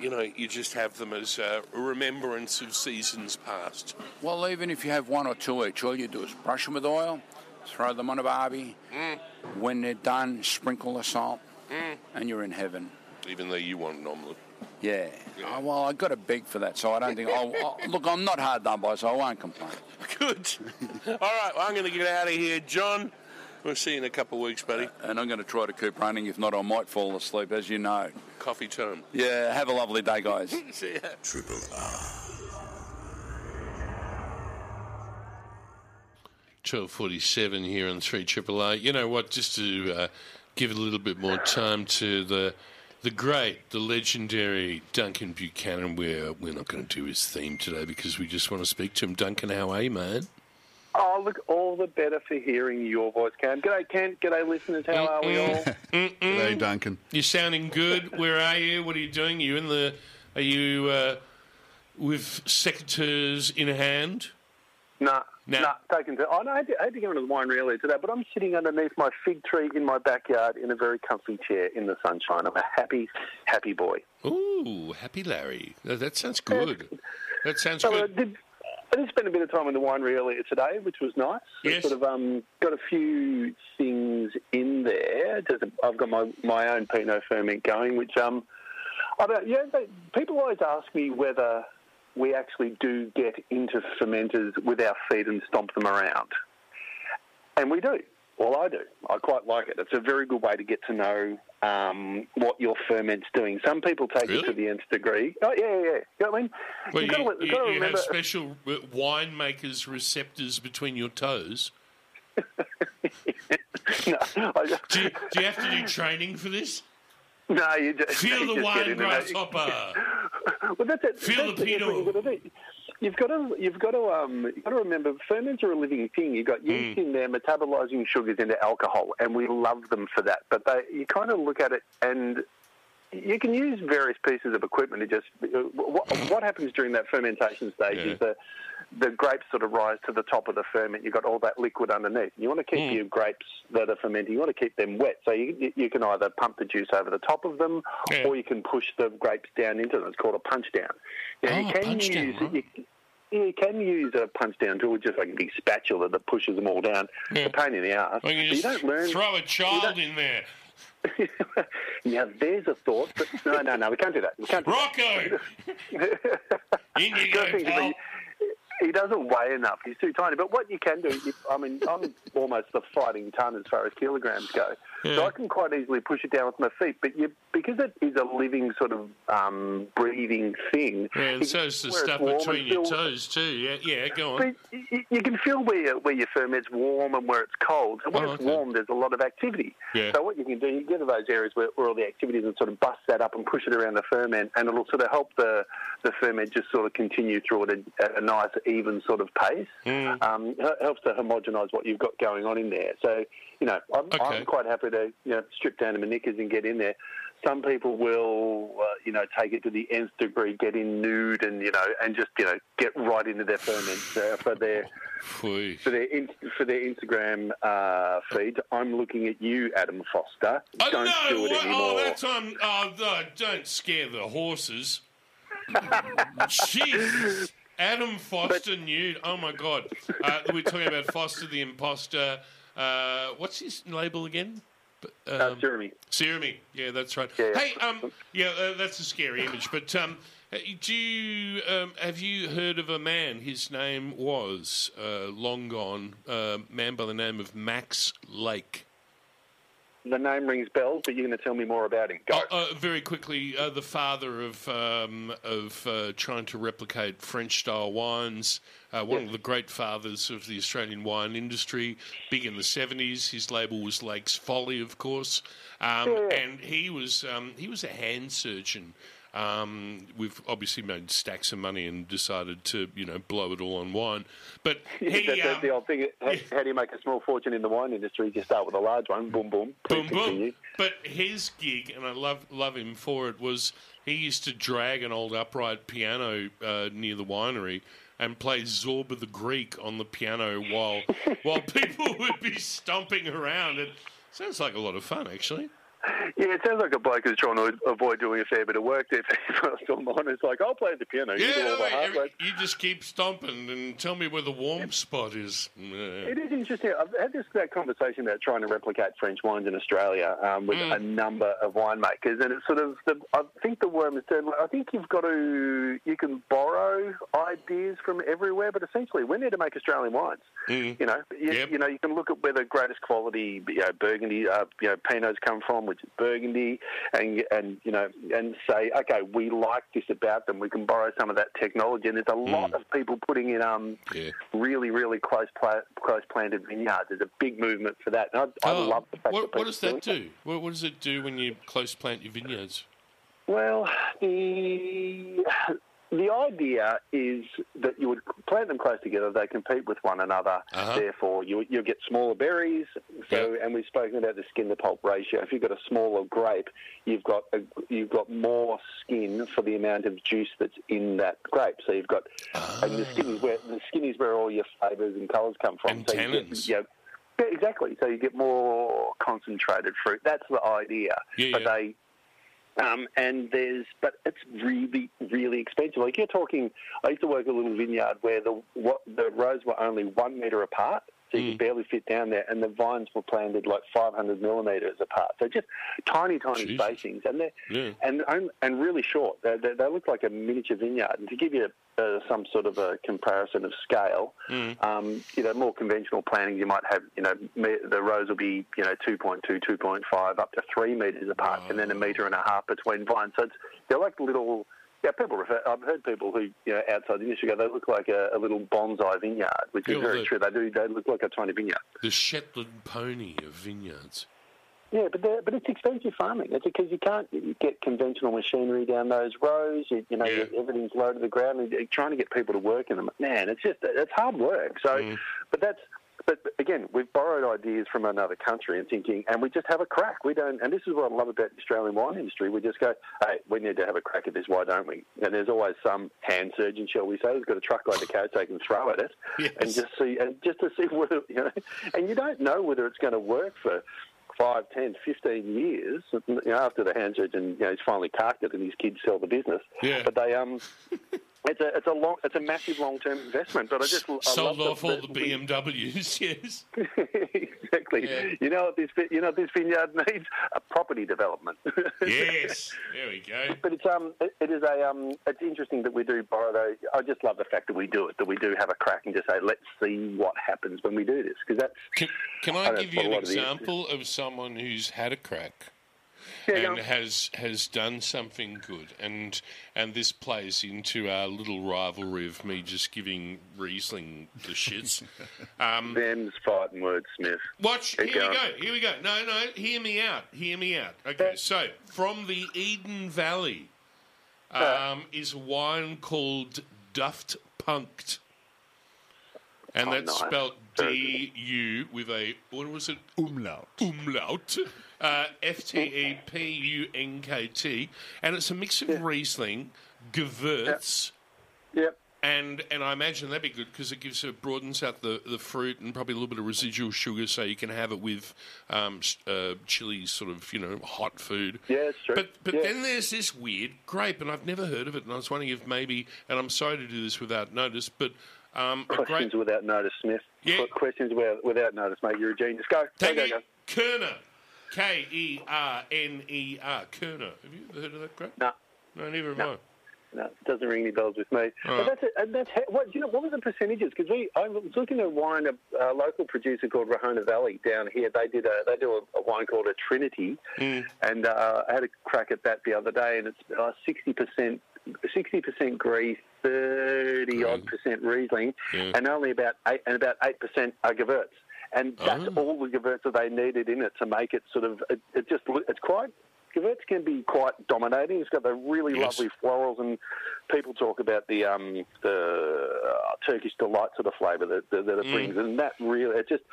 you know, you just have them as a remembrance of seasons past. Well, even if you have one or two each, all you do is brush them with oil, throw them on a barbie. When they're done, sprinkle the salt, and you're in heaven. Even though you want an omelette. Yeah. Oh, well, I got a beg for that, so I don't think. I'll, I'll, look, I'm not hard done by, so I won't complain. Good. All right, well, I'm going to get out of here, John. We'll see you in a couple of weeks, buddy. And I'm going to try to keep running. If not, I might fall asleep, as you know. Coffee time. Yeah. Have a lovely day, guys. See ya. Triple R. 1247 here on 3 Triple R. You know what, just to uh, give it a little bit more time to the the great, the legendary Duncan Buchanan. We're, we're not going to do his theme today because we just want to speak to him. Duncan, how are you, man? Oh, look, all the better for hearing your voice, Cam. G'day, Ken. G'day, listeners. How are we all? G'day, Duncan. You're sounding good. Where are you? What are you doing? you in the. Are you uh, with secateurs in hand? Nah, No. taken to. Oh, no, I had, to, I had to go into the wine earlier today, but I'm sitting underneath my fig tree in my backyard in a very comfy chair in the sunshine. I'm a happy, happy boy. Ooh, happy Larry. That, sounds good. That sounds So I good. did, I did spend a bit of time in the winery earlier today, which was nice. I Yes. Sort of um, got a few things in there. Just, I've got my, my own Pinot ferment going, which um, about yeah. They, people always ask me whether we actually do get into fermenters with our feet and stomp them around, and we do. Well, I do. I quite like it. It's a very good way to get to know um, what your ferment's doing. Some people take it to the nth degree. Oh, yeah, yeah, yeah. You know what I mean? Well, You've you, you've you- you remember- have special winemakers' receptors between your toes. no, I, do, you, do you have to do training for this? No, you just Feel you the just wine grasshopper. Well, that's it. Feel That's it. You've got to. You've got to, you've got to, um, you've got to remember, ferments are a living thing. You've got yeast Mm. in there metabolizing sugars into alcohol, and we love them for that. But they, you kind of look at it, and you can use various pieces of equipment to just. What, what happens during that fermentation stage Yeah. is the the grapes sort of rise to the top of the ferment. You've got all that liquid underneath. You want to keep Mm. your grapes that are fermenting. You want to keep them wet, so you you- can either pump the juice over the top of them, Yeah. or you can push the grapes down into them. It's called a punch down. Now, Oh, you can down, use right. you, you can use a punch down tool, just like a big spatula that pushes them all down. Yeah. It's a pain in the ass. Or you you don't learn. throw a child in there. now there's a thought, but no, no, no, we can't do that. We can't. Rocco! In you go, pal. he doesn't weigh enough. He's too tiny. But what you can do, you, I mean, I'm almost the fighting ton as far as kilograms go. So I can quite easily push it down with my feet. But you, because it is a living sort of um, breathing thing. Yeah, and so so's the it's stuff warm between your feel- toes, too. Yeah, yeah go on. you, you can feel where your, where your ferment's warm and where it's cold. And when Oh, it's okay. warm, there's a lot of activity. Yeah. So what you can do, you get to those areas where, where all the activity is and sort of bust that up and push it around the ferment, and it'll sort of help the, the ferment just sort of continue through at a, at a nice, even sort of pace. Mm. Um, it helps to homogenise what you've got going on in there. So, you know, I'm, Okay. I'm quite happy to you know strip down to my knickers and get in there. Some people will, uh, you know, take it to the nth degree, get in nude, and you know, and just you know, get right into their ferments uh, for their for their in, for their Instagram uh, feed. I'm looking at you, Adam Foster. Oh, Don't no, do it what? anymore. Oh, that's on. Oh, no, don't scare the horses. Jeez. Adam Foster nude. Oh, my God. Uh, we're talking about Foster the Imposter. Uh, what's his label again? Uh, Jeremy. Jeremy, yeah, that's right. Yeah, yeah. Hey, um, yeah, uh, that's a scary image. But um, uh, do you um, have you heard of a man? His name was uh, long gone. A man by the name of Max Lake. The name rings bells, but you're going to tell me more about him. Go. Uh, very quickly, uh, the father of um, of uh, trying to replicate French style wines, uh, one of the great fathers of the Australian wine industry, big in the seventies. His label was Lake's Folly, of course, um, and he was um, he was a hand surgeon. Um, we've obviously made stacks of money and decided to, you know, blow it all on wine. But he, that's, that's um, the old thing. How, how do you make a small fortune in the wine industry? You start with a large one. Boom, boom. Boom boom. But his gig, and I love love him for it, was he used to drag an old upright piano uh, near the winery and play Zorba the Greek on the piano while while people would be stomping around. It sounds like a lot of fun, actually. Yeah, it sounds like a bloke who's trying to avoid doing a fair bit of work there first on mine. It's like, I'll play the piano. You Yeah, all no, the hard every- you just keep stomping and tell me where the warm spot is. It is interesting. I've had this that conversation about trying to replicate French wines in Australia um, with Mm. a number of winemakers, and it's sort of. The, I think the worm is turned. I think you've got to. You can borrow ideas from everywhere, but essentially, we need to make Australian wines. Mm. You know, you, you know, you can look at where the greatest quality, you know, Burgundy, uh, you know, Pinots come from, Burgundy, and and you know, and say, okay, we like this about them. We can borrow some of that technology, and there's a lot of people putting in um, really, really close pla- close planted vineyards. There's a big movement for that, and I, I Oh, love the fact what, that what does that do? What, what does it do when you close plant your vineyards? Well, the the idea is that you would plant them close together. They compete with one another. Uh-huh. Therefore, you you get smaller berries. So, and we've spoken about the skin to pulp ratio. If you've got a smaller grape, you've got a, you've got more skin for the amount of juice that's in that grape. So you've got, and the skin is where the skin is where all your flavours and colours come from. And so you get- tannins. you know, yeah, exactly. So you get more concentrated fruit. That's the idea. Yeah, but yeah. they um, and there's, but it's really, really expensive. Like you're talking, I used to work a little vineyard where the what, the rows were only one metre apart, so you could barely fit down there, and the vines were planted like 500 millimetres apart. So just tiny, tiny Jesus. spacings, and they're Yeah. and and- really short. They, they, they look like a miniature vineyard. And to give you uh, some sort of a comparison of scale, Mm. um, you know, more conventional plantings, you might have, you know, me, the rows will be, you know, 2.2, 2.5, up to three metres apart, and then a metre and a half between vines. So it's, they're like little. Yeah, people refer. I've heard people who, you know, outside the industry go, they look like a, a little bonsai vineyard, which is very the- true. They do. They look like a tiny vineyard. The Shetland pony of vineyards. Yeah, but but it's expensive farming. It's because you can't get conventional machinery down those rows. You, you know, Yeah. everything's low to the ground. And you're trying to get people to work in them, man, it's just it's hard work. So, Mm. but that's. But again, we've borrowed ideas from another country and thinking, and we just have a crack. We don't, and this is what I love about the Australian wine industry. We just go, hey, we need to have a crack at this. Why don't we? And there's always some hand surgeon, shall we say, who's got a truckload of carrots they can throw at it, and just see, and just to see whether you know, and you don't know whether it's going to work for five, ten, fifteen years you know, after the hand surgeon, you know, he's finally carked it and his kids sell the business. Yeah. But they um. It's a it's a long it's a massive long term investment, but I just I Sold love off the- all the BMWs, yes. exactly. You know what this you know what this vineyard needs a property development. yes, there we go. But it's um it, it is a um it's interesting that we do borrow those. I just love the fact that we do it. That we do have a crack and just say let's see what happens when we do this because that's. Can, can I I give you an lot of example of someone who's had a crack? Yeah, go and has has done something good, and and this plays into our little rivalry of me just giving Riesling the shits. Um, Them's fighting words, Smith. Watch. Keep here going. we go. Here we go. No, no. Hear me out. Hear me out. Okay. So from the Eden Valley um, is a wine called Duft Punked, and Oh, that's nice. spelled D U with a what was it? Umlaut. Umlaut. Uh, F T E P U N K T, and it's a mix of Riesling, Gewürz, Yep. and and I imagine that'd be good because it gives it broadens out the, the fruit and probably a little bit of residual sugar, so you can have it with um, uh, chili, sort of you know hot food. Yeah. But but Yeah. then there's this weird grape, and I've never heard of it, and I was wondering if maybe, and I'm sorry to do this without notice, but um, Questions grape. without notice, Smith. Yeah. Questions without, without notice, mate. You're a genius. Go. Thank go, go, go. Kerner. K E R N E R. Kerner. Have you ever heard of that, Greg? No. No, have No. I. No, it doesn't ring any bells with me. All But that's. And that's ha- what do you know. What was the percentages? Because we, I was looking at wine. A, a local producer called Rahona Valley down here. They did a, they do a, a wine called a Trinity, and uh, I had a crack at that the other day, and it's uh, sixty percent, sixty percent Greece, thirty odd percent Riesling, Yeah. and only about eight and about eight percent are Gewurz. And that's Oh. all the Gewurz that they needed in it to make it sort of. It, it just it's quite. Gewurz can be quite dominating. It's got the really Yes. lovely florals, and people talk about the um, the uh, Turkish delight sort of flavour that, that, that it brings, and that really it just.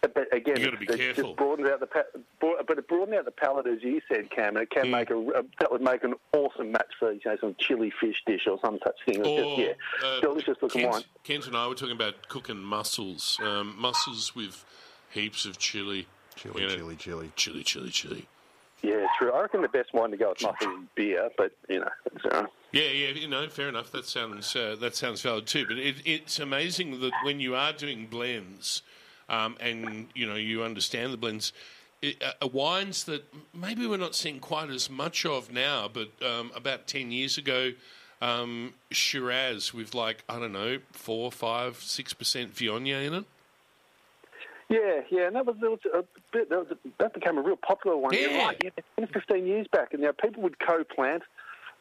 But again, Mm. You gotta be it careful. just broadens out the pa- but it broadened out the palate as you said, Cam. And it Mm. can make a, a that would make an awesome match for you know some chili fish dish or some such thing. Or, just, yeah, uh, delicious looking Kent, wine. Ken and I were talking about cooking mussels. Um, mussels with heaps of chili. Chili, you know, chili, chili. Chili, chili, chili. Yeah, true. I reckon the best wine to go with mussels is beer, but you know, uh, Yeah, yeah, you know, fair enough. That sounds uh, that sounds valid too. But it, it's amazing that when you are doing blends, um, and you know you understand the blends, it, uh, wines that maybe we're not seeing quite as much of now, but um, about ten years ago, um, Shiraz with like I don't know four, five, six percent Viognier in it. Yeah, yeah, and that was, was a bit. That, was that became a real popular one. Yeah. right, yeah, 10, 15 years back, and know, people would co-plant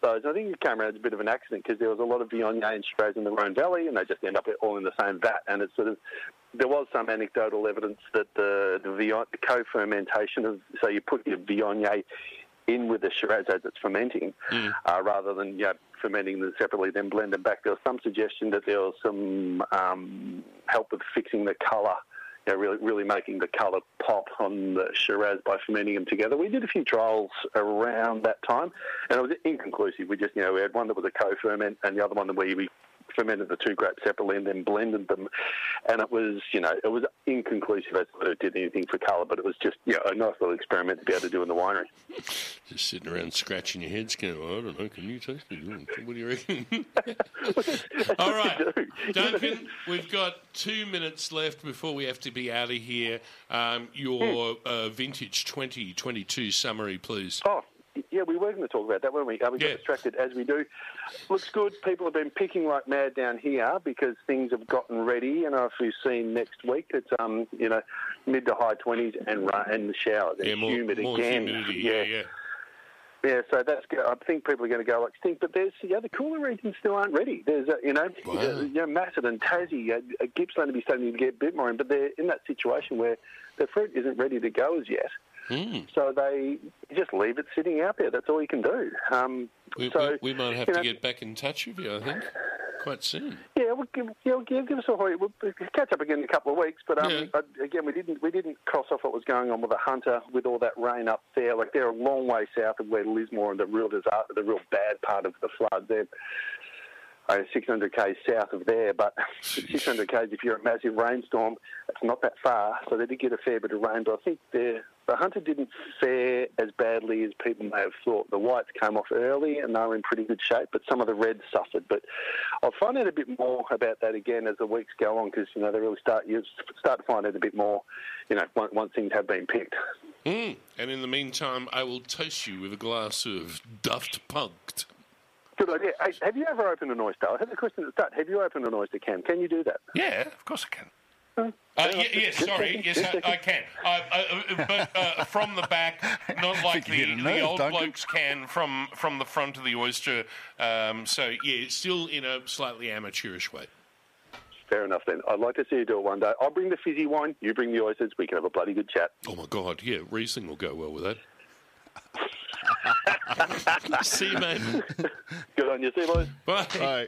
those. I think it came around as a bit of an accident because there was a lot of Viognier and Shiraz in the Rhone Valley, and they just end up all in the same vat. And it's sort of there was some anecdotal evidence that the the, the co-fermentation of so you put your Viognier in with the Shiraz as it's fermenting, uh, rather than you know, fermenting them separately, then blend them back. There was some suggestion that there was some um, help with fixing the colour. You know, really, really making the colour pop on the Shiraz by fermenting them together. We did a few trials around that time, and it was inconclusive. We just, you know, we had one that was a co-ferment, and the other one where we fermented the two grapes separately and then blended them, and it was, you know, it was inconclusive as to whether it did anything for colour, but it was just, you know, a nice little experiment to be able to do in the winery. Just sitting around scratching your heads, going, "I don't know. Can you taste it? What do you reckon?" All right, Duncan, we've got two minutes left before we have to be out of here. Um, your uh, vintage 2022 summary, please. Oh, yeah, we were going to talk about that, weren't we? Uh, we got distracted as we do. Looks good. People have been picking like mad down here because things have gotten ready. And if we've seen next week, it's um, you know, mid to high twenties and and the showers and Yeah, more, humid more again. humidity. Yeah, yeah. Yeah, so that's. I think people are going to go like stink, but there's yeah, the cooler regions still aren't ready. There's uh, you know, Wow. uh, you know, Macedon, Tassie, uh, uh, Gippsland to be starting to get a bit more in, but they're in that situation where the fruit isn't ready to go as yet. Hmm. So they just leave it sitting out there. That's all you can do. Um, We, so we, we might have to know, get back in touch with you, I think, quite soon. Yeah, we'll give, yeah, we'll give, give us a hurry. We'll catch up again in a couple of weeks. But um, Yeah. again, we didn't we didn't cross off what was going on with the Hunter with all that rain up there. Like they're a long way south of where Lismore and the real disaster, the real bad part of the flood. They're uh, 600 k's south of there, but 600 k's if you're a massive rainstorm, it's not that far. So they did get a fair bit of rain, but I think the the Hunter didn't fare as badly as people may have thought. The whites came off early and they were in pretty good shape, but some of the reds suffered. But I'll find out a bit more about that again as the weeks go on because you know they really start you start to find out a bit more, you know, once, once things have been picked. Mm. And in the meantime, I will toast you with a glass of Duft Punked. Good idea. Hey, have you ever opened an oyster? I had a question at the start. Have you opened an oyster can? Can you do that? Yeah, of course I can. Uh, ye- yes, sorry. Yes, I, I can. I, I, uh, but uh, from the back, not like the, the nerve, old don't you? blokes can from from the front of the oyster. Um, so yeah, it's still in a slightly amateurish way. Fair enough then. I'd like to see you do it one day. I'll bring the fizzy wine. You bring the oysters. We can have a bloody good chat. Oh my god, yeah, Riesling will go well with that. See you, mate. Good on you. See you, boys. Bye.